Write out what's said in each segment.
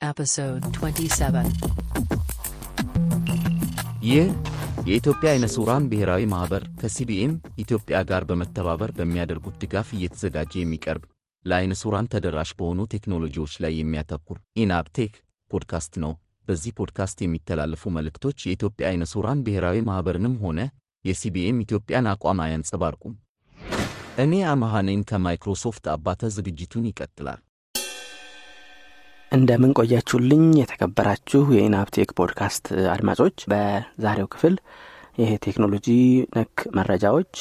Episode 27. ይህ የኢትዮጵያ አይነ ሱራን ብሔራዊ ማኅበር ከሲቢኤም ኢትዮጵያ ጋር በመተባበር በሚያደርጉት ድጋፍ እየተዘጋጀ የሚቀርብ ለአይነ ሱራን ተደራሽ በሆኑ ቴክኖሎጂዎች ላይ የሚያተኩር ኢንአፕቴክ ፖድካስት ነው። በዚህ ፖድካስት የሚተላለፉ መልእክቶች የኢትዮጵያ አይነ ሱራን ብሔራዊ ማኅበርንም ሆነ የሲቢኤም ኢትዮጵያን አቋም አያንጸባርቁም። እኔ አመሃኔን ከማይክሮሶፍት አባተ ዝግጅቱን ይቀጥላል። እንደምን ቆያችሁልኝ የተከበራችሁ የኢናፕቴክ ፖድካስት አድማጮች። በዛሬው ክፍል ይህ ቴክኖሎጂ ነክ መረጃዎች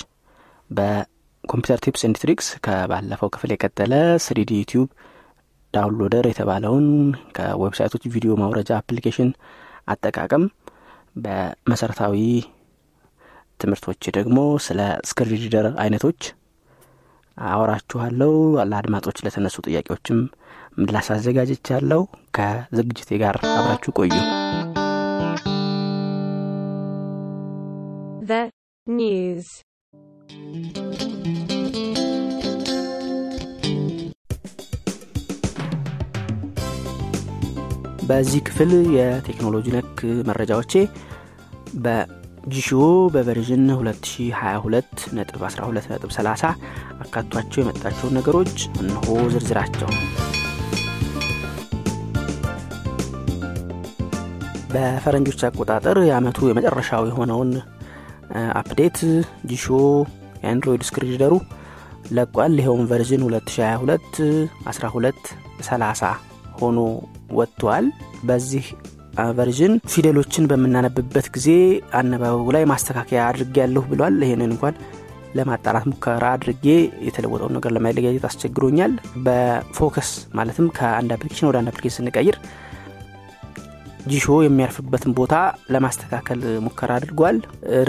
በ computer tips and tricks ከባለፈው ክፍል የቀጠለ 3D YouTube Downloader የተባለውን ከ website ኦች ቪዲዮ ማውረጃ application አጠቃቀም፣ በመሰረታዊ ትምህርቶች ደግሞ ስለ screen አይነቶች አወራችኋለሁ። ለአድማጮች ለተነሱ ጥያቄዎችም ምላሽ አዘጋጅቻለሁ። ከዝግጅቴ ጋር አብራችሁ ቆዩ። news. በዚህ ክፍል የቴክኖሎጂ ነክ መረጃዎቼ በጂሾ በ version 2022 ነጥብ 12 ነጥብ 30 አካቷቸው የመጣቸውን ነገሮች እንሆ ዝርዝራቸው በፈረንጆች አቆጣጠር የአመቱ የመጨረሻው የሆነውን update ጂሾ የ Android screen reader ኡ ለቋል። ይኸውም version 2022 12 30 ሆኖ ወጥቷል። በዚህ version ፊደሎችን በምናነብበት ጊዜ አነባበቡ ላይ ማስተካከያ አድርጌያለሁ ብሏል። ይህንን እንኳን ለማጣራት ሙከራ አድርጌ የተለወጠውን ነገር ለማለያየት አስቸግሮኛል። በ focus ማለትም ከአንድ application ወደ አንድ application ስንቀይር ጂሾ የሚያርፍበትን ቦታ ለማስተካከል ሙከራ አድርጓል።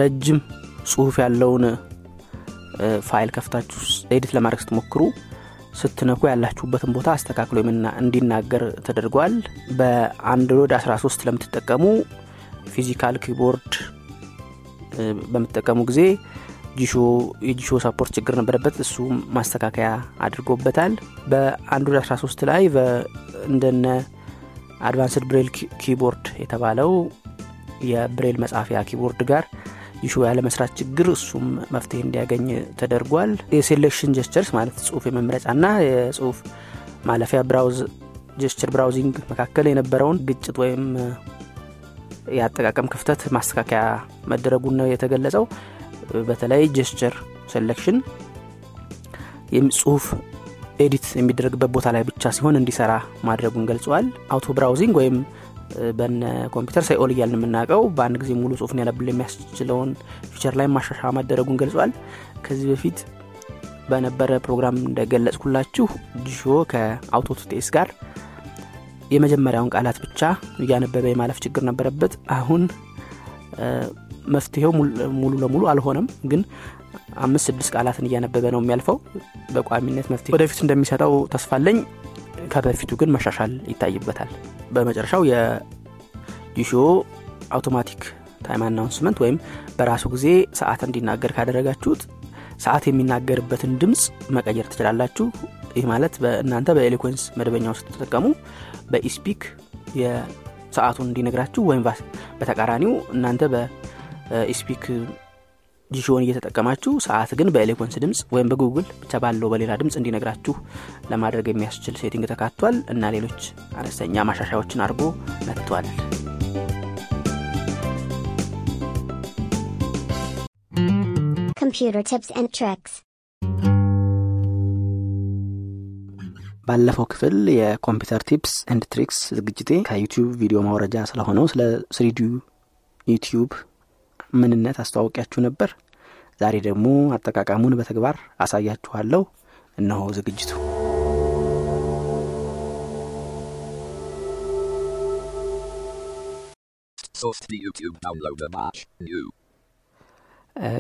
ረጅም ጽሁፍ ያለውን ፋይል ከፍታችሁ edit ለማድረግ ስትሞክሩ ስትነኩ ያላችሁበትን ቦታ አስተካክሎ እንዲናገር ተደርጓል። በ Android 13 ለምትጠቀሙ physical keyboard በምትጠቀሙ ጊዜ ጂሾ የጂሾ support ችግር ነበረበት። እሱ ማስተካከያ አድርጎበታል። በ Android 13 ላይ እንደነ advanced braille keyboard የተባለው የብሬል መጻፊያ keyboard ጋር ጂሾ ያለመስራት ችግር እሱም መፍትሄ እንዲያገኝ ተደርጓል። የ selection gestures ማለት ጽሁፍ የመምረጫና የጽሁፍ ማለፊያ browse gesture browsing መካከል የነበረውን ግጭት ወይም የአጠቃቀም ክፍተት ማስተካከያ መደረጉን ነው የተገለጸው። በተለይ gesture selection ጽሁፍ edit የሚደረግበት ቦታ ላይ ብቻ ሲሆን እንዲሰራ ማድረጉን ገልጸዋል። auto browsing ወይም በነ computer say all እያልን የምናውቀው በአንድ ጊዜ ሙሉ ጽሁፍን ያለብል የሚያስችለውን feature ላይ ማሻሻያ ማድረጉን ገልጿል። ከዚህ በፊት በነበረ ፕሮግራም እንደገለጽኩላችሁ ጂሾ ከ auto TTS ጋር የመጀመሪያውን ቃላት ብቻ እያነበበ የማለፍ ችግር ነበረበት። አሁን መፍትሄው ሙሉ ለሙሉ አልሆነም ግን አምስት ስድስት ቃላትን እያነበበ ነው የሚያልፈው። በቋሚነት መፍትሄ ወደፊት እንደሚሰጠው ተስፋ አለኝ። ከበፊቱ ግን መሻሻል ይታይበታል። በመጨረሻው የጂሾ automatic time announcement ወይም በራሱ ጊዜ ሰዓት እንዲናገር ካደረጋችሁት ሰዓት የሚናገርበትን ድምፅ መቀየር ትችላላችሁ። ይህ ማለት እናንተ በ Eloquence መደበኛው ስትጠቀሙ በ eSpeak የሰዓቱን እንዲነግራችሁ ወይም በተቃራኒው እናንተ በ eSpeak ጂሾን እየተጠቀማችሁ ሰዓት ግን በ Eloquence ድምፅ ወይም በጉግል ብቻ ባለው በሌላ ድምፅ እንዲነግራችሁ ለማድረግ የሚያስችል setting ተካቷል እና ሌሎች አነስተኛ ማሻሻያዎችን አድርጎ መጥቷል። Computer tips and tricks. ባለፈው ክፍል የ computer tips and tricks ዝግጅቴ ከ YouTube ቪዲዮ ማውረጃ ስለሆነው ስለ 3D YouTube ምንነት አስተዋወቂያችሁ ነበር። ዛሬ ደግሞ አጠቃቀሙን በተግባር አሳያችኋለሁ። እነሆ ዝግጅቱ።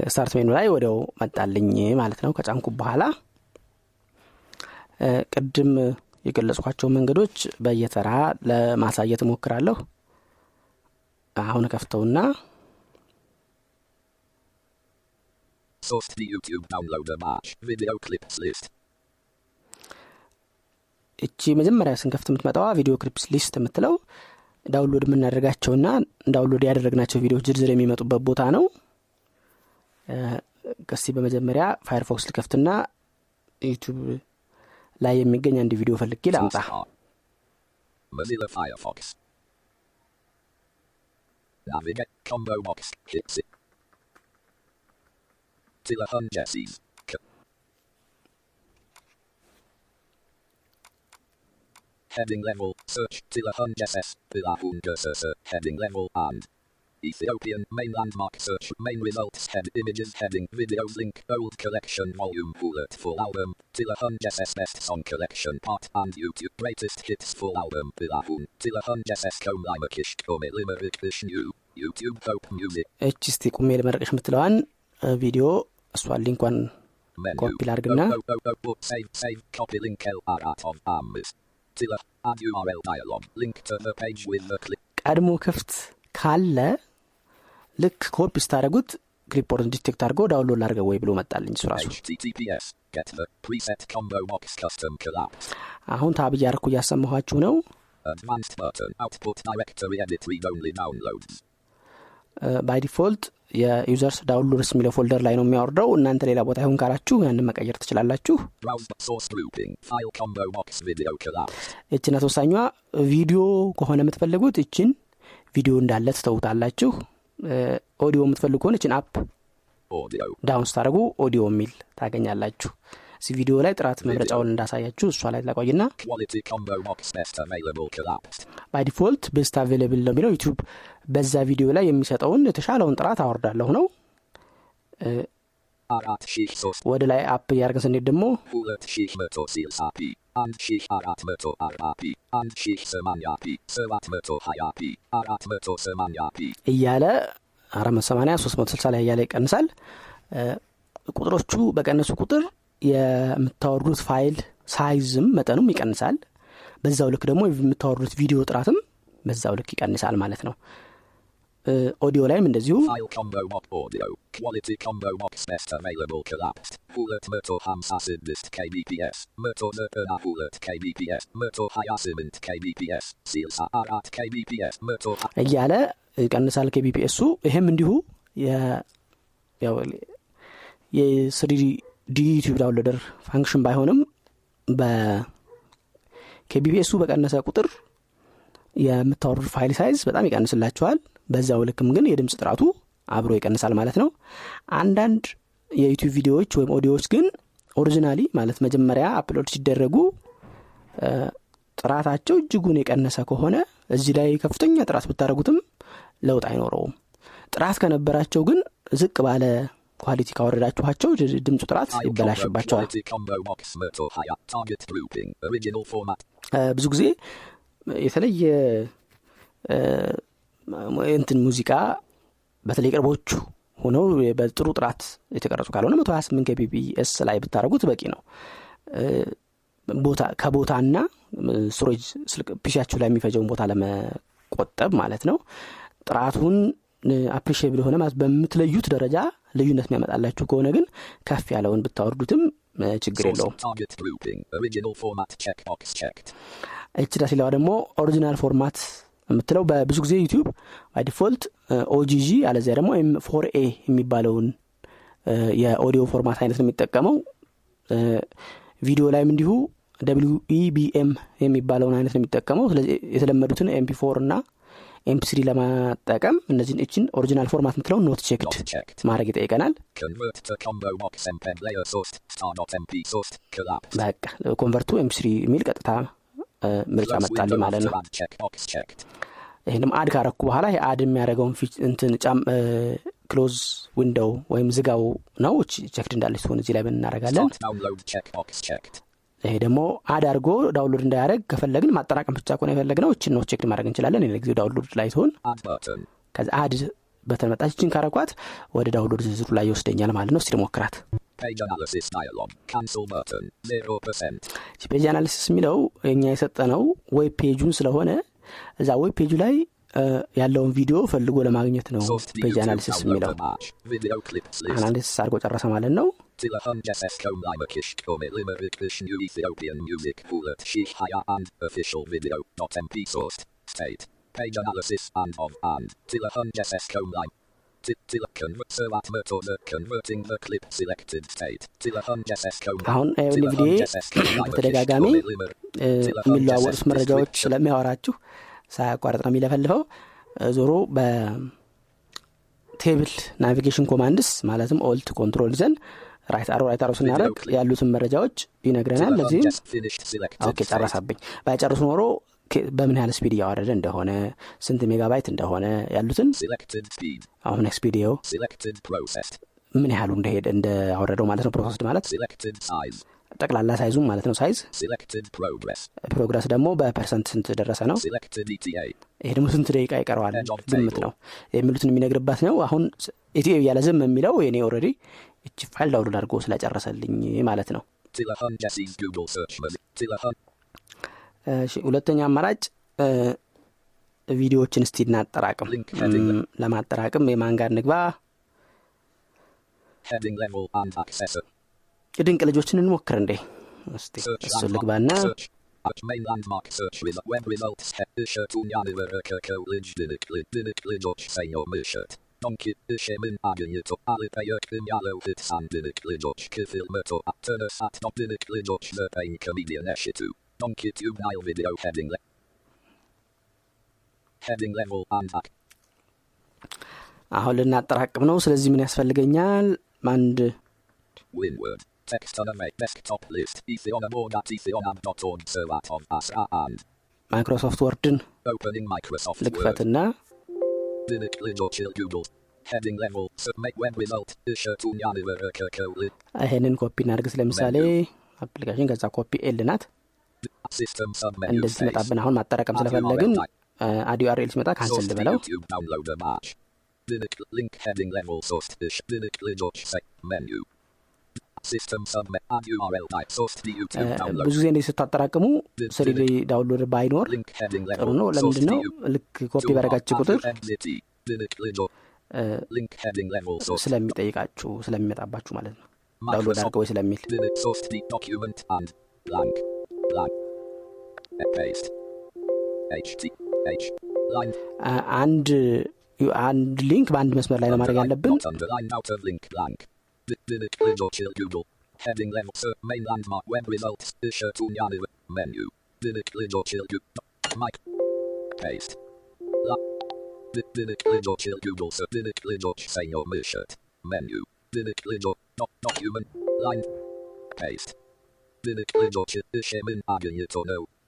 start menu ላይ ወዲያው መጣልኝ ማለት ነው። ከጫንኩ በኋላ ቅድም የገለጽኳቸው መንገዶች በየተራ ለማሳየት እሞክራለሁ። አሁን ከፍተውና Soft 3D YouTube downloader March video clips list. እቺ መጀመሪያ ስንከፍት የምትመጣዋ video clips list የምትለው download የምናደርጋቸውና download ያደረግናቸው ቪዲዮዎች ዝርዝር የሚመጡበት ቦታ ነው እስቲ በመጀመሪያ Firefox ልከፍትና YouTube ላይ የሚገኝ አንድ ቪዲዮ ፈልጌ ላምጣ. Navigate combo box. Hit it. Tilahun Jessies. C- Heading level. Search Tilahun Jesses. Tilahun Cursor. Heading level and Ethiopian main landmark search main results head images heading videos link old collection volume bullet full album Tilahun Jesses best song collection part and YouTube greatest hits full album Tilahun Tilahun Jesses kom limerkish kome limerick fish new YouTube hope music እች እስቲ ቁሜ ልመረቅሽ የምትለዋን እ፣ ቪዲዮ እሷን link ዋን copy ላርግና oh, oh, oh, oh, ቀድሞ ክፍት ካለ ልክ ኮፒ ስታደረጉት clipboard detect አድርጎ download ላድርገው ወይ ብሎ መጣልኝ እሱ ራሱ አሁን tab እያደረኩ እያሰማኋችሁ ነው. by default የ users downloads የሚለው folder ላይ ነው የሚያወርደው እናንተ ሌላ ቦታ ይሁን ካላችሁ ያንን መቀየር ትችላላችሁ Browse source grouping. File combo box video collapsed. እችነት ወሳኟ ቪዲዮ ከሆነ የምትፈልጉት እችን ቪዲዮ እንዳለ ትተውታላችሁ ኦዲዮ የምትፈልጉ ከሆነ እችን up Audio. down ስታደረጉ ኦዲዮ የሚል ታገኛላችሁ እዚህ ቪዲዮ ላይ ጥራት መምረጫውን እንዳሳያችሁ እሷ ላይ ላቆይና. by default best available ነው የሚለው YouTube በዛ ቪዲዮ ላይ የሚሰጠውን የተሻለውን ጥራት አወርዳለሁ ነው. ወደ ላይ up እያደረግን ስንሄድ ደግሞ ሀያ P. አራት መቶ ሰማኒያ P. እያለ አራት መቶ ሰማኒያ ሶስት መቶ ስልሳ ላይ እያለ ይቀንሳል ቁጥሮቹ በቀነሱ ቁጥር የምታወርዱት ፋይል ሳይዝም መጠኑም ይቀንሳል በዛው ልክ ደግሞ የምታወርዱት ቪዲዮ ጥራትም በዛው ልክ ይቀንሳል ማለት ነው ኦዲዮ ላይም እንደዚሁ እያለ ይቀንሳል ከቢፒኤሱ ይሄም እንዲሁ የ- ያው የ 3D YouTube Downloader function ባይሆንም kbps ኡ በቀነሰ ቁጥር የምታወርዱት file size በጣም ይቀንስላችኋል በዛው ልክም ግን የድምፅ ጥራቱ አብሮ ይቀንሳል ማለት ነው አንዳንድ የ YouTube ቪዲዮዎች ወይም ኦዲዮዎች ግን originally ማለት መጀመሪያ upload ሲደረጉ ጥራታቸው እጅጉን የቀነሰ ከሆነ እዚህ ላይ ከፍተኛ ጥራት ብታደረጉትም ለውጥ አይኖረውም ጥራት ከነበራቸው ግን ዝቅ ባለ quality ካወረዳችኋቸው ድምፁ ጥራት. ይበላሽባቸዋል ብዙ ጊዜ የተለየ እንትን ሙዚቃ በተለይ ቅርቦቹ ሆነው በጥሩ ጥራት የተቀረጹ ካልሆነ መቶ ሀያ ስምንት kbps ላይ ብታደረጉት በቂ ነው ቦታ ከቦታና storage ስልክ PC ያችሁ ላይ የሚፈጀውን ቦታ ለመቆጠብ ማለት ነው ጥራቱን appreciable የሆነ ማለት በምትለዩት ደረጃ ልዩነት የሚያመጣላችሁ ከሆነ ግን ከፍ ያለውን ብታወርዱትም ችግር. የለውም Target grouping. Original format checkbox checked. እች ደስ ይለዋ ደግሞ original format የምትለው በብዙ ጊዜ YouTube by default OGG አለዚያ ደግሞ M4A የሚባለውን እ፣ የ audio format አይነት ነው የሚጠቀመው። እ፣ ቪዲዮ ላይም እንዲሁ WebM የሚባለውን አይነት ነው የሚጠቀመው። ስለዚህ የተለመዱትን MP4 እና MP3 ለማጠቀም እነዚህን እችን original format የምትለው not checked. ማድረግ ይጠይቀናል. በቃ convert to MP3 የሚል ቀጥታ ምርጫ መጣልኝ ማለት ነው. ይህንም add ካረኩ በኋላ ይሄ add የሚያደርገውን እንትን ጫም close window ወይም ዝጋው ነው። checked እንዳለች ሲሆን እዚህ ላይ ምን checked. ይሄ ደግሞ add አድርጎ download እንዳያደረግ ከፈለግን ማጠራቀም ብቻ ከሆነ የፈለግነው። እችን ነው checked ማድረግ እንችላለን። ሌላ ጊዜ download ላይ ሲሆን. ከዚ add በተመጣች እችን ካረኳት ወደ download ዝርዝሩ ላይ ይወስደኛል ማለት ነው። እስቲ ሞክራት Page analysis dialog. Cancel button. 0%. page analysis የሚለው እኛ የሰጠነው web page ኡን ስለሆነ እዛ ዌብ ፔጁ ላይ እ፣ ያለውን ቪዲዮ ፈልጎ ለማግኘት ነው Sourced ፔጅ YouTube አናሊሲስ download የሚለው the match. Video clips list. አናሊሲስ አድርጎ ጨረሰ ማለት ነው Tilahun Jesesko Limakish Kome Limerikish New Ethiopian Music Hulet Shih Haya and Official Video not MP sourced State Page Analysis and of and Tilahun Jesesko Lim Tila convert Servat አሁን ቪዲዮ በተደጋጋሚ የሚለዋወጡት መረጃዎች ስለሚያወራችሁ ሳያቋርጥ ነው የሚለፈልፈው። ዞሮ በ table navigation commands ማለትም Alt Control ይዘን right arrow right arrow ስናደርግ ያሉትን መረጃዎች ይነግረናል። ለዚህም okay ጨረሳብኝ። ባይጨርሱ ኖሮ በምን ያህል speed እያወረደ እንደሆነ ስንት ሜጋባይት እንደሆነ ያሉትን አሁን processed. ምን ያህሉ እንደሄደ እንዳወረደው ማለት ነው። processed ማለት ጠቅላላ size ኡም ማለት ነው። size progress ደግሞ በ percent ስንት ደረሰ ነው? ይሄ ደግሞ ስንት ደቂቃ ይቀረዋል? ግምት ነው። የሚሉትን የሚነግርበት ነው። አሁን ኢትዮ እያለ ዝም የሚለው የኔ already እች file download አድርጎ ስለጨረሰልኝ ማለት ነው ሁለተኛ አማራጭ ቪዲዮዎችን እስቲ እናጠራቅም ለማጠራቅም የማን ጋር ንግባ ድንቅ ልጆችን እንሞክር እንዴ እስቲ እሱ ልግባና Ishemin Aganyito Alipayak Yalo Hits and Dinik Lidoch Kifil Merto Turner Sat Dot Dinik Lidoch Verpain Comedian Eshitu Donkit Tube Nile Video Heading le- Heading level and ac- አሁን ልናጠራቅም ነው ስለዚህ ምን ያስፈልገኛል አንድ on a make desktop list etheonamore.etheonam.org Servat of Asra and ማይክሮሶፍት ወርድን ልክፈትና Lido Chill Google. Heading level. Submit web result. Tunyaniver College. ይሄንን ኮፒ እናድርግ ለምሳሌ አፕሊኬሽን ከዛ ኮፒ ኤል ናት እንደዚህ. ሲመጣብን አሁን ማጠራቀም ስለፈለግን add URL ሲመጣ cancel ልበለው. ብዙ ጊዜ እንደዚህ ስታጠራቅሙ 3D download ባይኖር ጥሩ ነው ለምንድን ነው. ልክ ኮፒ በረጋች ቁጥር. ስለሚጠይቃችሁ ስለሚመጣባችሁ ማለት ነው download አድርገው ወይ ስለሚል Linux source the document and blank blank paste ht h line አ፣ አንድ አንድ ሊንክ በአንድ መስመር ላይ ነው ማድረግ underline, ያለብን not underline out of link blank Li- Linux Linux chill Google heading level sir main landmark web results Isha Tunyani menu Linux Linux chill Google mic paste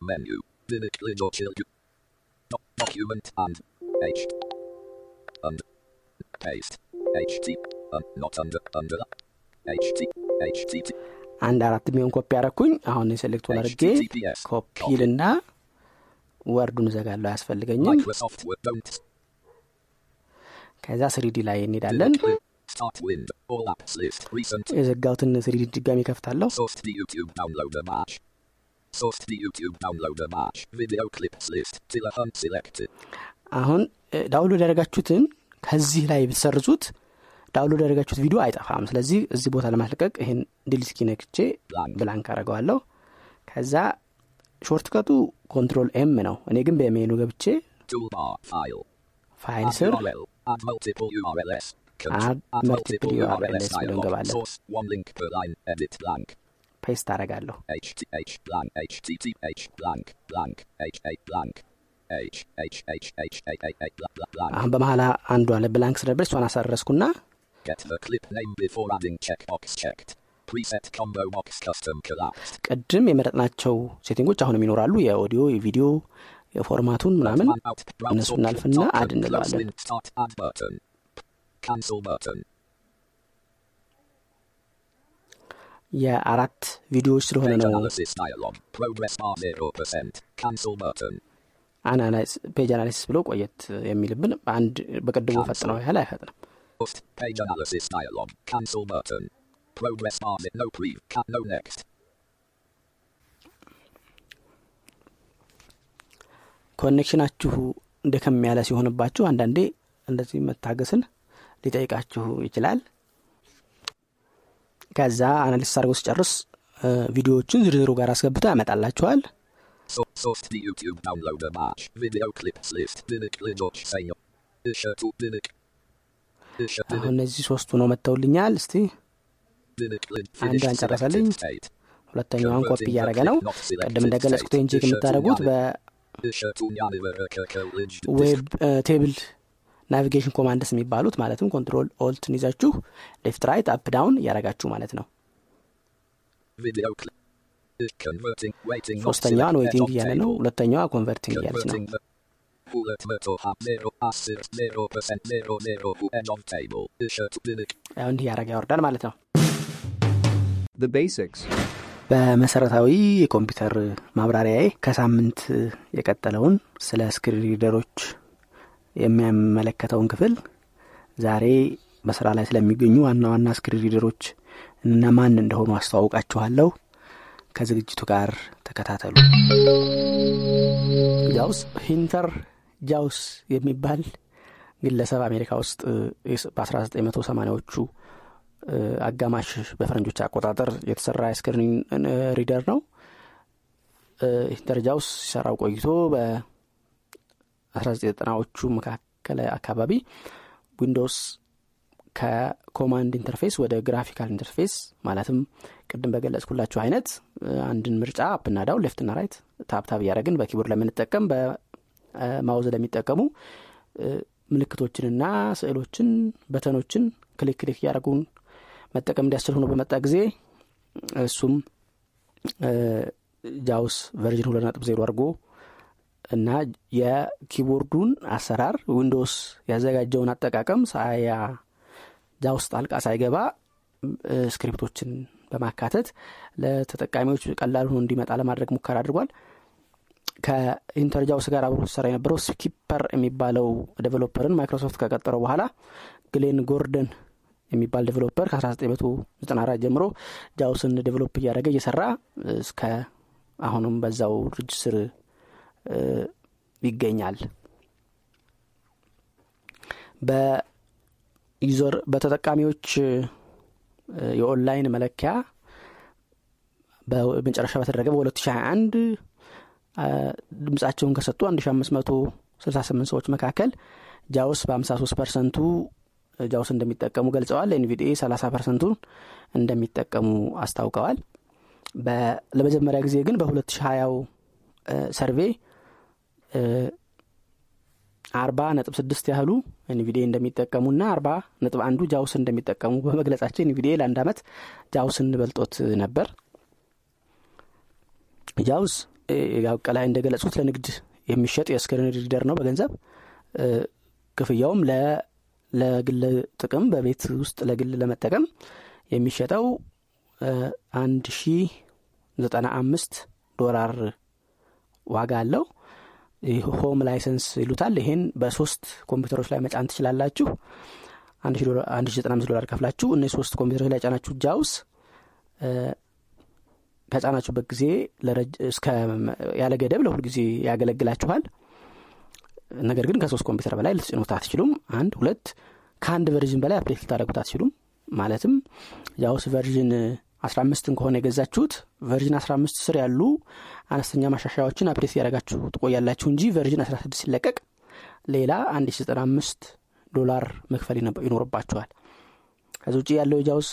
Menu document no menu and h and paste ht and not under under ht htt አንድ አራት የሚሆን ኮፒ ያረኩኝ አሁን የሴሌክቱን አድርጌ ኮፒ ልና ወርዱን እዘጋለሁ አያስፈልገኝም ከዛ ስሪዲ ላይ እንሄዳለን የዘጋውትን 3D ድጋሚ ከፍታለሁ clips list till unselected አሁን download ያደረጋችሁትን ከዚህ ላይ ብትሰርዙት download ያደረጋችሁት ቪዲዮ አይጠፋም ስለዚህ እዚህ ቦታ ለማስለቀቅ ይህን delete key ነክቼ blank አረገዋለሁ ከዛ shortcut ኡ control M ነው እኔ ግን በሜኑ ገብቼ ፋይል ስር Multiple URLs ብሎ እንገባለን። ፔስት አረጋለሁ HTH blank HTTH blank blank H8 blank H H H H H H H blank blank blank አሁን በመሀል አንዷ ለብላንክ ስለነበር እሷን አሳረስኩና. ቅድም የመረጥናቸው ሴቲንጎች አሁንም ይኖራሉ የኦዲዮ የቪዲዮ የፎርማቱን ምናምን እነሱ. እናልፍና add እንለዋለን Cancel button. የአራት ቪዲዮዎች ስለሆነ ነው analysis dialog. Progress bar 0%. Cancel button. analyze page analysis ብሎ ቆየት የሚልብን በአንድ በቅድሞ ፈጥነው ያህል አይፈጥንም Post. Page analysis dialog. Cancel button. Progress bar zi- no pre. Ca- no next. connection ኣችሁ ደከም ያለ ሲሆንባችሁ አንዳንዴ እንደዚህ መታገስን ሊጠይቃችሁ ይችላል ከዛ analysis አድርጎ ሲጨርስ እ፣ ቪዲዮዎችን ዝርዝሩ ጋር አስገብቶ ያመጣላችኋል. Video clips list. Dinik Lidotch Sayo. Isha to Dinik. Isha አሁን Dinik. እነዚህ ሶስቱ ነው መጥተውልኛል እስቲ. አንዷን ጨረሰልኝ. ሁለተኛውን ኮፒ እያደረገ ነው ቅድም እንደገለጽኩት ይህን check የምታደረጉት. በ web table navigation commands የሚባሉት ማለትም control alt ን ይዛችሁ left right up down እያደረጋችሁ ማለት ነው Video clip. Is converting. Waiting. not ሶስተኛዋን waiting እያለ ነው. ሁለተኛዋ converting እያለች ነው. ያው እንዲህ ያደረገ ያወርዳል ማለት ነው The basics. በመሰረታዊ የኮምፒውተር ማብራሪያዬ ከሳምንት የቀጠለውን ስለ screen reader ኦች የሚያመለከተውን ክፍል ዛሬ በስራ ላይ ስለሚገኙ ዋና ዋና screen reader ኦች እነማን እንደሆኑ አስተዋውቃችኋለሁ። ከዝግጅቱ ጋር ተከታተሉ። JAWS Henter Joyce የሚባል ግለሰብ አሜሪካ ውስጥ በ1980ዎቹ አጋማሽ በፈረንጆች አቆጣጠር የተሰራ የ screen reader ነው። Henter Joyce ሲሰራው ቆይቶ በ1990ዎቹ መካከል አካባቢ ዊንዶውስ ከ command interface ወደ graphical interface ማለትም ቅድም በገለጽኩላችሁ አይነት አንድን ምርጫ up ና down left ና right tab tab እያደረግን በ keyboard ለምንጠቀም በ mouse ለሚጠቀሙ ምልክቶችንና ስዕሎችን button ኦችን click click እያደረጉን መጠቀም እንዲያስችል ሆኖ በመጣ ጊዜ እሱም JAWS version ሁለት ነጥብ ዜሮ አድርጎ እና የ keyboard ኡን አሰራር ዊንዶውስ ያዘጋጀውን አጠቃቀም ሳያ JAWS ጣልቃ ሳይገባ script ኦችን በማካተት ለተጠቃሚዎች ቀላል ሆኖ እንዲመጣ ለማድረግ ሙከራ አድርጓል። ከ Henter Joyce ጋር አብሮ ሲሰራ የነበረው ስኪፐር የሚባለው developer ን ማይክሮሶፍት ከቀጠረው በኋላ Glen Gordon የሚባል developer ከ1994 ጀምሮ JAWS ን develop እያደረገ እየሰራ እስከ አሁንም በዛው ድርጅት ስር ይገኛል። በ user በተጠቃሚዎች የኦንላይን መለኪያ በመጨረሻ በተደረገ በ2021 ድምጻቸውን ከሰጡ 1568 ሰዎች መካከል JAWS በ53 percent ኡ JAWS እንደሚጠቀሙ ገልጸዋል። NVDA 30 percent ኡን እንደሚጠቀሙ አስታውቀዋል። ለመጀመሪያ ጊዜ ግን በ2020 survey አርባ ነጥብ ስድስት ያህሉ NVDA እንደሚጠቀሙና አርባ ነጥብ አንዱ JAWS እንደሚጠቀሙ በመግለጻቸው NVDA ለአንድ አመት JAWS ን በልጦት ነበር። JAWS ቅድም ላይ እንደገለጹት ለንግድ የሚሸጥ የ screen reader ነው በገንዘብ። ክፍያውም ለግል ጥቅም በቤት ውስጥ ለግል ለመጠቀም የሚሸጠው አንድ ሺ ዘጠና አምስት ዶላር ዋጋ አለው home license ይሉታል። ይሄን በሶስት ኮምፒውተሮች ላይ መጫን ትችላላችሁ። አንድ ሺ ዘጠና ዶላር ከፍላችሁ እነዚህ ሶስት ኮምፒውተሮች ላይ ጫናችሁ JAWS ከጫናችሁበት ጊዜ ያለ ገደብ ለሁል ጊዜ ያገለግላችኋል። ነገር ግን ከሶስት ኮምፒውተር በላይ ልትጭኑት አትችሉም። አንድ ሁለት ከአንድ version በላይ update ልታደረጉት አትችሉም። ማለትም JAWS version አስራ አምስትን ከሆነ የገዛችሁት version አስራ አምስት ስር ያሉ አነስተኛ ማሻሻያዎችን update ያደረጋችሁ ትቆያላችሁ እንጂ version አስራ ስድስት ሲለቀቅ ሌላ አንድ ሺ ዘጠና አምስት ዶላር መክፈል ይኖርባችኋል። ከዚ ውጭ ያለው JAWS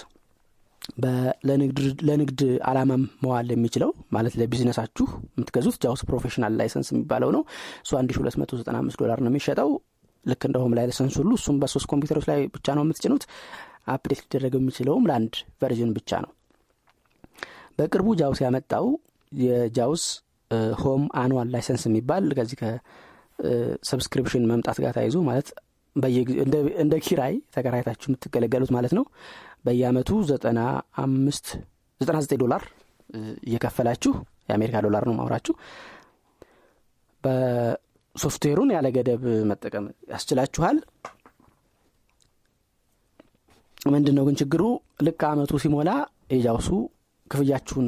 ለንግድ አላማም መዋል የሚችለው ማለት ለቢዝነሳችሁ የምትገዙት JAWS professional license የሚባለው ነው። እሱ አንድ ሺ ሁለት መቶ ዘጠና አምስት ዶላር ነው የሚሸጠው። ልክ እንደ home license ሁሉ እሱም በሶስት ኮምፒውተሮች ላይ ብቻ ነው የምትጭኑት። update ሊደረገው የሚችለውም ለአንድ version ብቻ ነው በቅርቡ JAWS ያመጣው የ JAWS home annual license የሚባል ከዚህ ከ subscription መምጣት ጋር ተያይዞ ማለት እንደ ኪራይ ተከራይታችሁ የምትገለገሉት ማለት ነው። በየአመቱ ዘጠና አምስት ዘጠና ዘጠኝ ዶላር እየከፈላችሁ የአሜሪካ ዶላር ነው የማወራችሁ ሶፍትዌሩን ያለ ገደብ መጠቀም ያስችላችኋል። ምንድን ነው ግን ችግሩ? ልክ አመቱ ሲሞላ የ JAWS ኡ ክፍያችሁን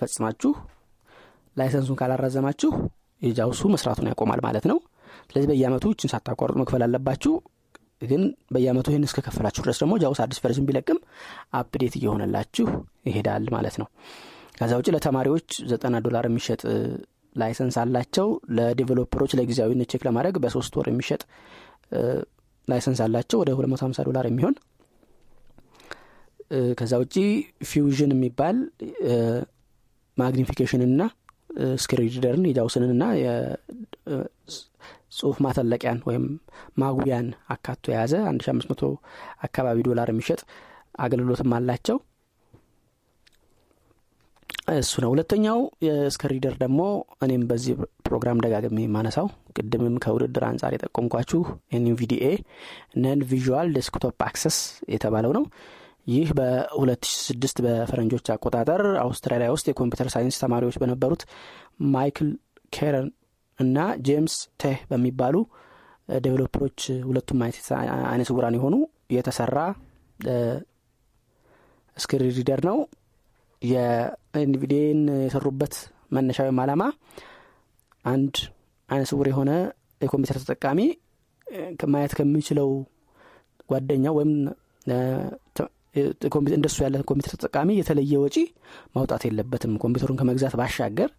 ፈጽማችሁ license ኡን ካላራዘማችሁ የ JAWS ኡ መስራቱን ያቆማል ማለት ነው። ስለዚህ በየአመቱ እችን ሳታቋርጡ መክፈል አለባችሁ። ግን በየአመቱ ይህን እስከከፈላችሁ ድረስ ደግሞ JAWS አዲስ version ቢለቅም update እየሆነላችሁ ይሄዳል ማለት ነው። ከዛ ውጭ ለተማሪዎች ዘጠና ዶላር የሚሸጥ license አላቸው። ለ developer ኦች ለጊዜያዊነት check ለማድረግ በሶስት ወር የሚሸጥ license አላቸው። ወደ 250 ዶላር የሚሆን ከዛ ውጪ ፊውዥን የሚባል ማግኒፊኬሽንና ስክሪንሪደርን የጃውስንንና ጽሁፍ ማተለቂያን ወይም ማጉያን አካቶ የያዘ 1500 አካባቢ ዶላር የሚሸጥ አገልግሎትም አላቸው። እሱ ነው። ሁለተኛው የ screen reader ደግሞ እኔም በዚህ ፕሮግራም ደጋግሜ የማነሳው ቅድምም ከውድድር አንጻር የጠቆምኳችሁ NVDA NonVisual Desktop Access የተባለው ነው ይህ በ2006 በፈረንጆች አቆጣጠር አውስትራሊያ ውስጥ የኮምፒውተር ሳይንስ ተማሪዎች በነበሩት ማይክል ኬረን እና ጄምስ ቴህ በሚባሉ developer ኦች ሁለቱም አይነ ስውራን የሆኑ የተሰራ screen reader ነው። የ NVDA ን የሰሩበት መነሻ ወይም አላማ አንድ አይነ ስውር የሆነ የኮምፒውተር ተጠቃሚ ማየት ከሚችለው ጓደኛው ወይም እንደሱ ያለ ኮምፒውተር ተጠቃሚ የተለየ ወጪ ማውጣት የለበትም ኮምፒውተሩን ከመግዛት ባሻገር።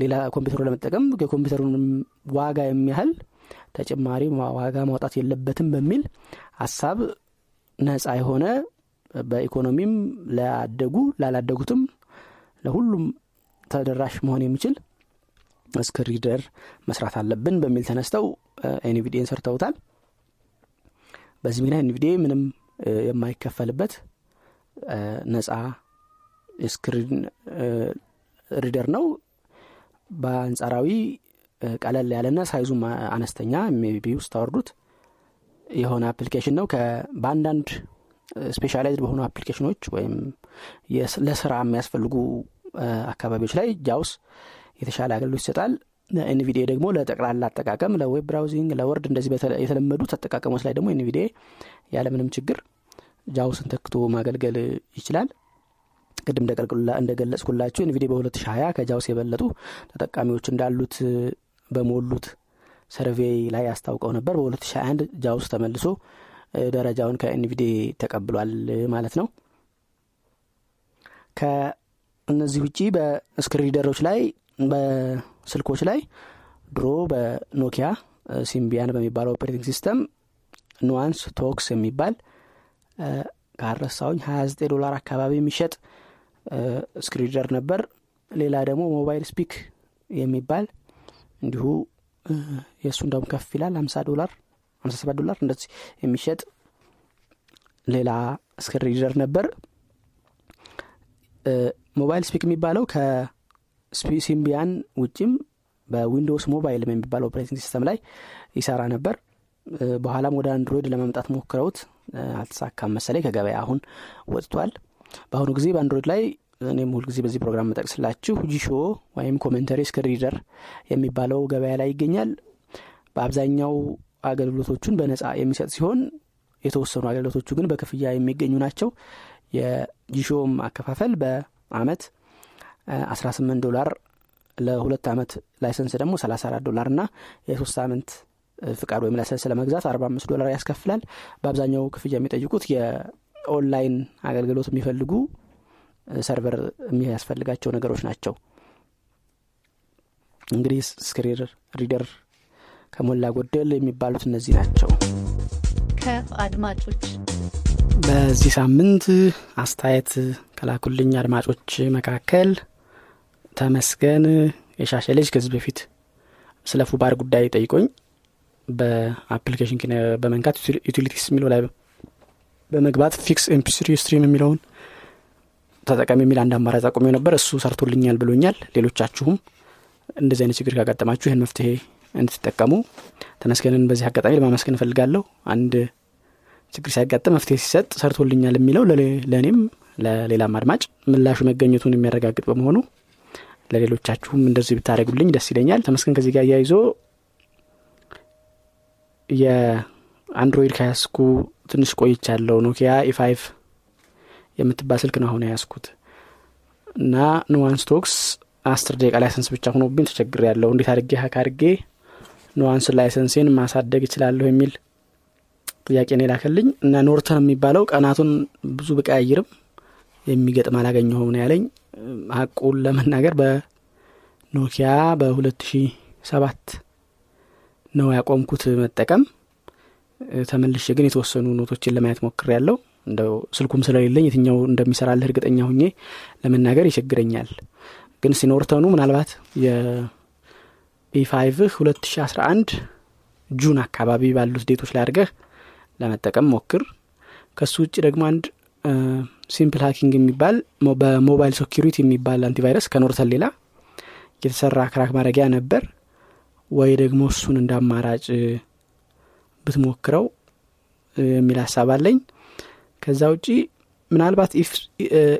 ሌላ ኮምፒውተሩ ለመጠቀም የኮምፒውተሩን ዋጋ የሚያህል ተጨማሪ ዋጋ ማውጣት የለበትም በሚል ሀሳብ ነጻ የሆነ በኢኮኖሚም ላደጉ ላላደጉትም ለሁሉም ተደራሽ መሆን የሚችል screen reader መስራት አለብን በሚል ተነስተው NVDA ን ሰርተውታል። በዚህ ምክንያት NVDA ምንም የማይከፈልበት ነጻ screen reader ነው። በአንጻራዊ ቀለል ያለና size ኡም አነስተኛ ሜቢ ውስጥ የምታወርዱት የሆነ application ነው። በአንዳንድ specialized በሆኑ application ኦች ወይም ለስራ የሚያስፈልጉ አካባቢዎች ላይ JAWS የተሻለ አገልግሎት ይሰጣል። NVDA ደግሞ ለጠቅላላ አጠቃቀም ለ web browsing ለ Word እንደዚህ የተለመዱት አጠቃቀሞች ላይ ደግሞ NVDA ያለምንም ችግር JAWS ን ተክቶ ማገልገል ይችላል። ቅድም እንደገለጽኩላችሁ NVDA በ2020 ከ JAWS የበለጡ ተጠቃሚዎች እንዳሉት በሞሉት survey ላይ አስታውቀው ነበር። በ2021 JAWS ተመልሶ ደረጃውን ከ NVDA ተቀብሏል ማለት ነው። ከእነዚህ ውጪ በ screen reader ኦች ላይ በስልኮች ላይ ድሮ በኖኪያ Symbian በሚባለው operating system Nuance Talks የሚባል ካረሳውኝ 29 ዶላር አካባቢ የሚሸጥ screen reader ነበር። ሌላ ደግሞ Mobile Speak የሚባል እንዲሁ የእሱ እንደውም ከፍ ይላል 50 ዶላር 57 ዶላር እንደዚህ የሚሸጥ ሌላ screen reader ነበር። Mobile Speak የሚባለው ከ Symbian ውጭም በ Windows Mobile የሚባለው operating system ላይ ይሰራ ነበር በኋላም ወደ Android ለመምጣት ሞክረውት አልተሳካም መሰለኝ ከገበያ አሁን ወጥቷል። በአሁኑ ጊዜ በ Android ላይ እኔም ሁልጊዜ በዚህ ፕሮግራም የምጠቅስላችሁ ጂሾ ወይም commentary screen reader የሚባለው ገበያ ላይ ይገኛል። በአብዛኛው አገልግሎቶቹን በነጻ የሚሰጥ ሲሆን የተወሰኑ አገልግሎቶቹ ግን በክፍያ የሚገኙ ናቸው። የጂሾም አከፋፈል በአመት 18 ዶላር ለሁለት አመት license ደግሞ 34 ዶላር እና የሶስት ሳምንት ፍቃድ ወይም license ለመግዛት 45 ዶላር ያስከፍላል። በአብዛኛው ክፍያ የሚጠይቁት የኦንላይን አገልግሎት የሚፈልጉ server የሚያስፈልጋቸው ነገሮች ናቸው። እንግዲህ screen reader ከሞላ ጎደል የሚባሉት እነዚህ ናቸው። ከአድማጮች በዚህ ሳምንት አስተያየት ከላኩልኝ አድማጮች መካከል ተመስገን የሻሸ ልጅ ከዚህ በፊት ስለ foobar ጉዳይ ጠይቆኝ በ application በመንካት utilities የሚለው ላይ በመግባት fix MP3 stream የሚለውን ተጠቃሚ የሚል አንድ አማራጭ አቁሜው ነበር። እሱ ሰርቶልኛል ብሎኛል። ሌሎቻችሁም እንደዚህ አይነት ችግር ካጋጠማችሁ ይህን መፍትሄ እንድትጠቀሙ ተመስገንን። በዚህ አጋጣሚ ለማመስገን እፈልጋለሁ። አንድ ችግር ሲያጋጥም መፍትሄ ሲሰጥ ሰርቶልኛል የሚለው ለእኔም ለሌላም አድማጭ ምላሹ መገኘቱን የሚያረጋግጥ በመሆኑ ለሌሎቻችሁም እንደዚህ ብታደረጉልኝ ደስ ይለኛል። ተመስገን ከዚህ ጋር እያይዞ የአንድሮይድ ከያዝኩ ትንሽ ቆይቻለሁ። ኖኪያ E5 የምትባል ስልክ ነው አሁን ያያዝኩት እና Nuance Talks አስር ደቂቃ license ብቻ ሆኖብኝ ተቸግሬያለው እንዴት አድርጌ hack አድርጌ Nuance license ኤን ማሳደግ እችላለሁ የሚል ጥያቄን የላከልኝ። እና ኖርተን የሚባለው ቀናቱን ብዙ ብቀያይርም የሚገጥም አላገኘሁም ነው ያለኝ። ሀቁን ለመናገር በኖኪያ በ2007 ነው ያቆምኩት መጠቀም። ተመልሼ ግን የተወሰኑ ኖቶችን ለማየት ሞክር ያለው እንደው ስልኩም ስለሌለኝ የትኛው እንደሚሰራልህ እርግጠኛ ሁኜ ለመናገር ይቸግረኛል። ግን ሲኖርተኑ ምናልባት የኢፋይቭህ 2011 June አካባቢ ባሉት date ኦች ላይ አድርገህ ለመጠቀም ሞክር። ከሱ ውጭ ደግሞ አንድ simple hacking የሚባል በ mobile security የሚባል antivirus ከኖርተን ሌላ የተሰራ crack ማድረጊያ ነበር ወይ ደግሞ እሱን እንደ አማራጭ ብትሞክረው የሚል ሀሳብ አለኝ። ከዛ ውጪ ምናልባት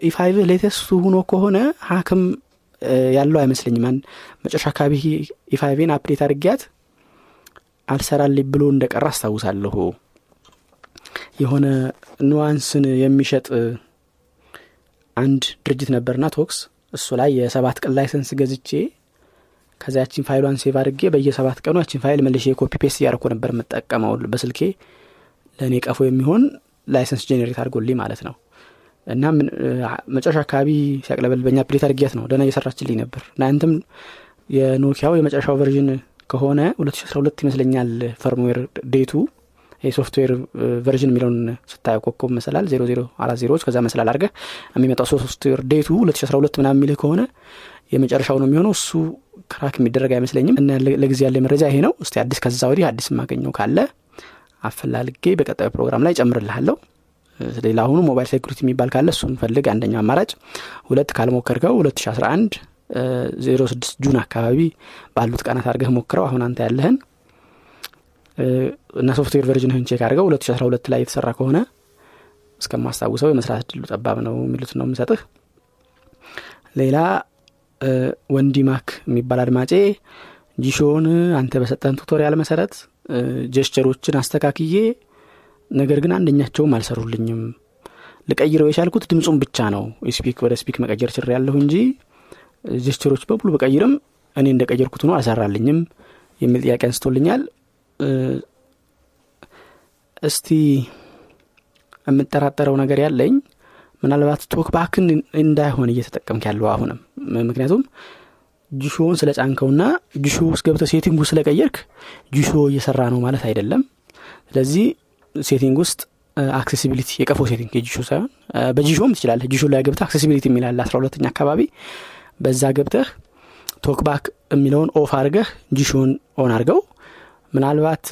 E5 latest ኡ ሁኖ ከሆነ hack ም ያለው አይመስለኝም። መጨረሻ አካባቢ E5 ኤን update አድርጊያት አልሰራልኝ ብሎ እንደቀረ አስታውሳለሁ። የሆነ Nuance ን የሚሸጥ አንድ ድርጅት ነበርና Talks እሱ ላይ የሰባት ቀን license ገዝቼ ከዛ ያችን file ዋን save አድርጌ በየሰባት ቀኑ ያችን ፋይል መልሼ የ copy paste እያደረኩ ነበር የምጠቀመው በስልኬ። ለእኔ ቀፎ የሚሆን license generate አድርጎልኝ ማለት ነው። እና መጨረሻ አካባቢ ሲያቅለበልበኝ update አድርጊያት ነው። ደና እየሰራችልኝ ነበር። እና አንተም የኖኪያው የመጨረሻው version ከሆነ 2012 ይመስለኛል firmware date ኡ። የ software version የሚለውን ስታየው ኮከብ መሰላል ዜሮ ዜሮ አራት ዜሮዎች ከዛ መሰላል አድርገህ የሚመጣው software date ኡ 2012 ምናምን የሚልህ ከሆነ የመጨረሻው ነው የሚሆነው። እሱ crack የሚደረግ አይመስለኝም። እና ለጊዜው ያለኝ መረጃ ይሄ ነው። እስቲ አዲስ ከዛ ወዲህ አዲስ የማገኘው ካለ አፈላልጌ በቀጣዩ ፕሮግራም ላይ ጨምርልሃለሁ ሌላ አሁኑ mobile security የሚባል ካለ እሱን ፈልግ። አንደኛው አማራጭ ሁለት ካልሞከርከው 2011 06 June አካባቢ ባሉት ቀናት አድርገህ ሞክረው። አሁን አንተ ያለህን እና software version ህን check አድርገው 2012 ላይ የተሰራ ከሆነ እስከማስታውሰው የመስራት እድሉ ጠባብ ነው የሚሉት ነው የምሰጥህ። ሌላ ወንዲ ማክ የሚባል አድማጬ ጂሾን አንተ በሰጠን tutorial መሰረት gesture ኦችን አስተካክዬ ነገር ግን አንደኛቸውም አልሰሩልኝም። ልቀይረው የቻልኩት ድምፁን ብቻ ነው። ስፒክ ወደ ስፒክ መቀየር ችያለሁ እንጂ gesture ኦች በሙሉ ብቀይርም እኔ እንደቀየርኩት ነው አልሰራልኝም የሚል ጥያቄ አንስቶልኛል። እስቲ የምጠራጠረው ነገር ያለኝ ምናልባት ቶክባክን እንዳይሆን እየተጠቀምክ ያለው አሁንም። ምክንያቱም ጂሾውን ስለ ጫንከውና ጂሾ ውስጥ ገብተህ setting ስለቀየርክ ጂሾ እየሰራ ነው ማለት አይደለም። ስለዚህ setting ውስጥ accessibility የቀፎ setting የጂሾ ሳይሆን በጂሾም ትችላለህ። ጂሾ ላይ ገብተህ accessibility የሚል አለ አስራ ሁለተኛ አካባቢ። በዛ ገብተህ ቶክባክ የሚለውን off አድርገህ ጂሾን on አድርገው ምናልባት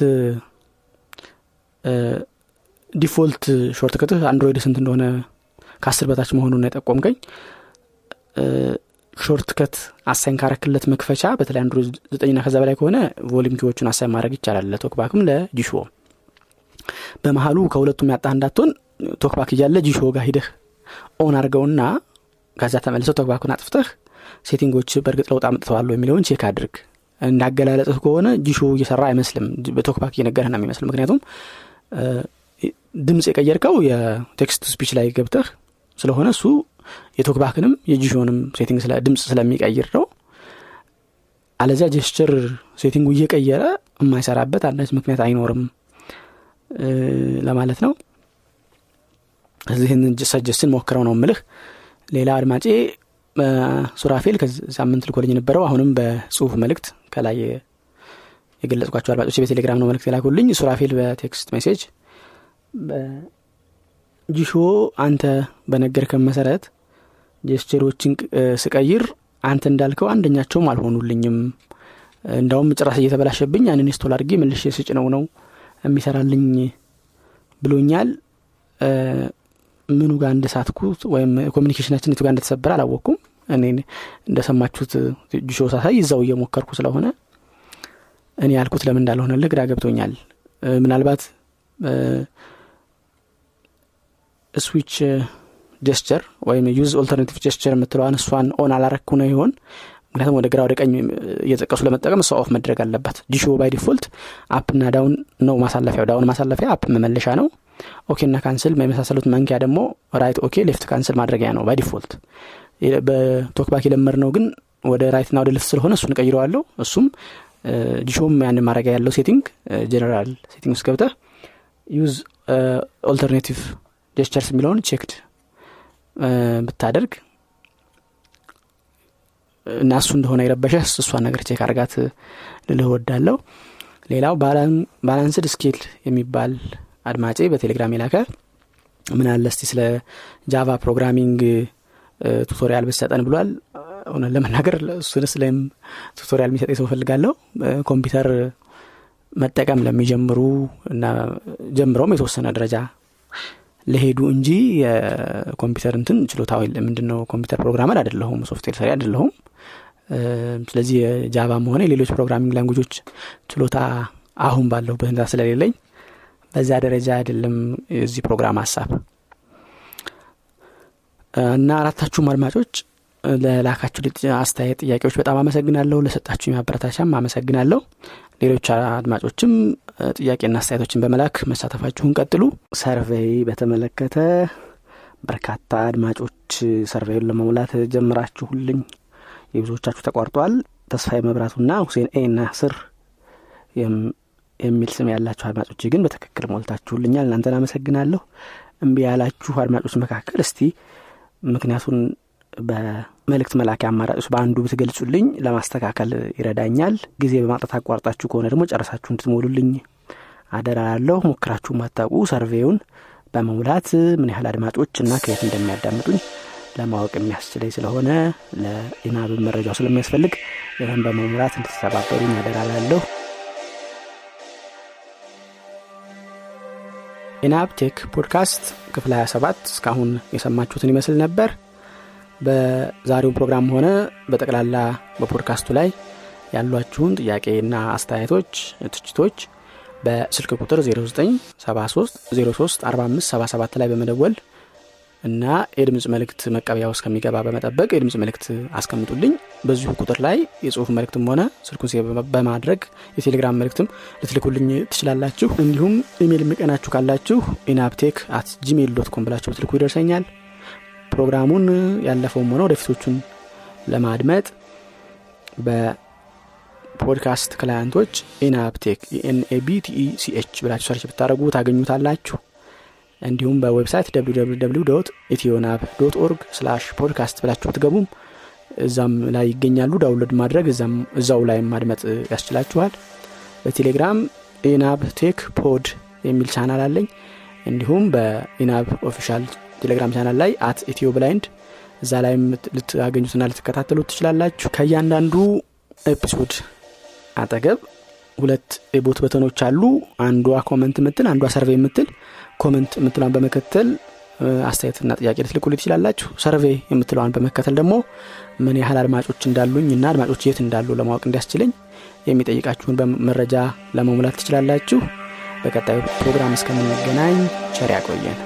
default shortcut ህ አንድሮይድ ስንት እንደሆነ ከአስር በታች መሆኑን የጠቆምከኝ። shortcut assign ካረክለት መክፈቻ በተለይ አንድሮይድ ዘጠኝና ከዛ በላይ ከሆነ volume key ዎቹን assign ማድረግ ይቻላል ለቶክባክም ለጂሾ። በመሀሉ ከሁለቱም ያጣህ እንዳትሆን ቶክባክ እያለ ጂሾ ጋር ሂደህ on አድርገውና ከዛ ተመልሰው ቶክባኩን አጥፍተህ setting ኦች በእርግጥ ለውጥ አምጥተዋሉ የሚለውን check አድርግ። እንዳገላለጽህ ከሆነ ጂሾ እየሰራ አይመስልም። በቶክባክ እየነገርህ ነው የሚመስል ምክንያቱም ድምፅ የቀየርከው የ text speech ላይ ገብተህ ስለሆነ እሱ የቶክባክንም የጂሾንም setting ድምፅ ስለሚቀይር ነው። አለዚያ gesture setting ኡ እየቀየረ የማይሰራበት አንዳች ምክንያት አይኖርም ለማለት ነው። እዚህን ሰጀስትን ሞክረው ነው ምልህ ሌላ አድማጬ ሱራፌል ሳምንት ልኮልኝ ነበረው አሁንም በጽሁፍ መልእክት ከላይ የገለጽኳቸው አድማጮች በቴሌግራም ነው መልእክት የላኩልኝ። ሱራፌል በ text message ጂሾ አንተ በነገርከን መሰረት gesture ኦችን ስቀይር አንተ እንዳልከው አንደኛቸውም አልሆኑልኝም። እንዳውም ጭራስ እየተበላሸብኝ uninstall አድርጌ መልሼ ስጭነው ነው የሚሰራልኝ ብሎኛል። ምኑ ጋር እንደሳትኩት ወይም communication ኣችን የቱ ጋር እንደተሰበረ አላወቅኩም። እኔ እንደሰማችሁት ጂሾ ሳሳይ ይዤው እየሞከርኩ ስለሆነ እኔ ያልኩት ለምን እንዳልሆነልህ ግራ ገብቶኛል። ምናልባት switch gesture ወይም use alternative gesture የምትለዋን እሷን on አላረኩ ነው ይሆን? ምክንያቱም ወደ ግራ ወደ ቀኝ እየጠቀሱ ለመጠቀም እሷ off መድረግ አለባት። ጂሾ by default up ና down ነው ማሳለፊያው። down ማሳለፊያ up መመለሻ ነው። OK ና cancel የመሳሰሉት መንኪያ ደግሞ right okay left cancel ማድረጊያ ነው by default። በ TalkBack የለመድ ነው ግን ወደ right ና ወደ left ስለሆነ እሱን እቀይረዋለሁ። እሱም ዲሾም ያን ማድረጊያ ያለው setting general setting ውስጥ ገብተህ use alternative gestures የሚለውን checked ብታደርግ እና እሱ እንደሆነ የረበሸ እሷን ነገር check አርጋት ልልህ ወዳለው ሌላው balanced scale የሚባል አድማጬ በቴሌግራም የላከ ምን አለ እስቲ ስለ Java programming tutorial ብሰጠን ብሏል። እውነት ለመናገር እሱንስ ላይም tutorial የሚሰጥ ሰው ፈልጋለሁ ኮምፒውተር መጠቀም ለሚጀምሩ እና ጀምረውም የተወሰነ ደረጃ ለሄዱ እንጂ የኮምፒውተር እንትን ችሎታ ምንድነው? ኮምፒውተር programmer አይደለሁም ሶፍትዌር ሰሪ አይደለሁም። ስለዚህ የ Java ም ሆነ የሌሎች programming language ኦች ችሎታ አሁን ባለሁበት ሁኔታ ስለሌለኝ በዛ ደረጃ አይደለም የዚህ ፕሮግራም ሀሳብ። እና አራታችሁም አድማጮች ለላካችሁ አስተያየት ጥያቄዎች በጣም አመሰግናለሁ። ለሰጣችሁ ማበረታቻም አመሰግናለሁ ሌሎች አድማጮችም ጥያቄና አስተያየቶችን በመላክ መሳተፋችሁን ቀጥሉ። ሰርቬይ በተመለከተ በርካታ አድማጮች ሰርቬዩን ለመሙላት ጀምራችሁልኝ። የብዙዎቻችሁ ተቋርጧል። ተስፋዬ መብራቱና ሁሴን ኤ ና ስር የሚል ስም ያላችሁ አድማጮች ግን በትክክል ሞልታችሁልኛል። እናንተን አመሰግናለሁ። እምቢ ያላችሁ አድማጮች መካከል እስቲ ምክንያቱን በመልእክት መላኪያ አማራጮች በአንዱ ብትገልጹልኝ ለማስተካከል ይረዳኛል። ጊዜ በማጣት አቋርጣችሁ ከሆነ ደግሞ ጨረሳችሁ እንድትሞሉልኝ አደራ ላለሁ ሞክራችሁ ማታውቁ survey ውን በመሙላት ምን ያህል አድማጮች እና ከየት እንደሚያዳምጡኝ ለማወቅ የሚያስችለኝ ስለሆነ ለኢናብ መረጃው ስለሚያስፈልግ ይህን በመሙላት እንድትተባበሩኝ አደራ ላለሁ ኢናብ ቴክ ፖድካስት ክፍል 27 እስካሁን የሰማችሁትን ይመስል ነበር በዛሬው ፕሮግራም ሆነ በጠቅላላ በፖድካስቱ ላይ ያሏችሁን ጥያቄና አስተያየቶች ትችቶች በስልክ ቁጥር 0973 03 4577 ላይ በመደወል እና የድምፅ መልእክት መቀበያ ውስጥ በመጠበቅ የድምፅ መልእክት አስቀምጡልኝ። በዚሁ ቁጥር ላይ የጽሁፍ መልእክትም ሆነ ስልኩን በማድረግ የቴሌግራም መልእክትም ልትልኩልኝ ትችላላችሁ። እንዲሁም ኢሜይል የሚቀናችሁ ካላችሁ ኢናብቴክ at Gmail dot com ብላችሁ ብትልኩ ይደርሰኛል ፕሮግራሙን ያለፈውም ሆነ ወደፊቶቹን ለማድመጥ በ podcast client ኦች ኢናብቴክ NABTECH ብላችሁ search ብታደረጉ ታገኙታላችሁ። እንዲሁም በ website www ኢትዮናብ dot org slash podcast ብላችሁ ብትገቡም እዛም ላይ ይገኛሉ። download ማድረግ እዛው ላይ ማድመጥ ያስችላችኋል። በቴሌግራም ኢናብ ቴክ pod የሚል ቻናል አለኝ። እንዲሁም በኢናብ official ቴሌግራም ቻናል ላይ at Ethio blind እዛ ላይም ልታገኙትና ልትከታተሉት ትችላላችሁ። ከእያንዳንዱ episode አጠገብ ሁለት የ bot button ኦች አሉ። አንዷ comment ምትል አንዷ survey የምትል comment የምትለዋን በመከተል አስተያየትና ጥያቄ ልትልኩልኝ ትችላላችሁ። survey የምትለዋን በመከተል ደግሞ ምን ያህል አድማጮች እንዳሉኝ እና አድማጮች የት እንዳሉ ለማወቅ እንዲያስችለኝ የሚጠይቃችሁን መረጃ ለመሙላት ትችላላችሁ። በቀጣዩ ፕሮግራም እስከምንገናኝ ቸር ያቆየን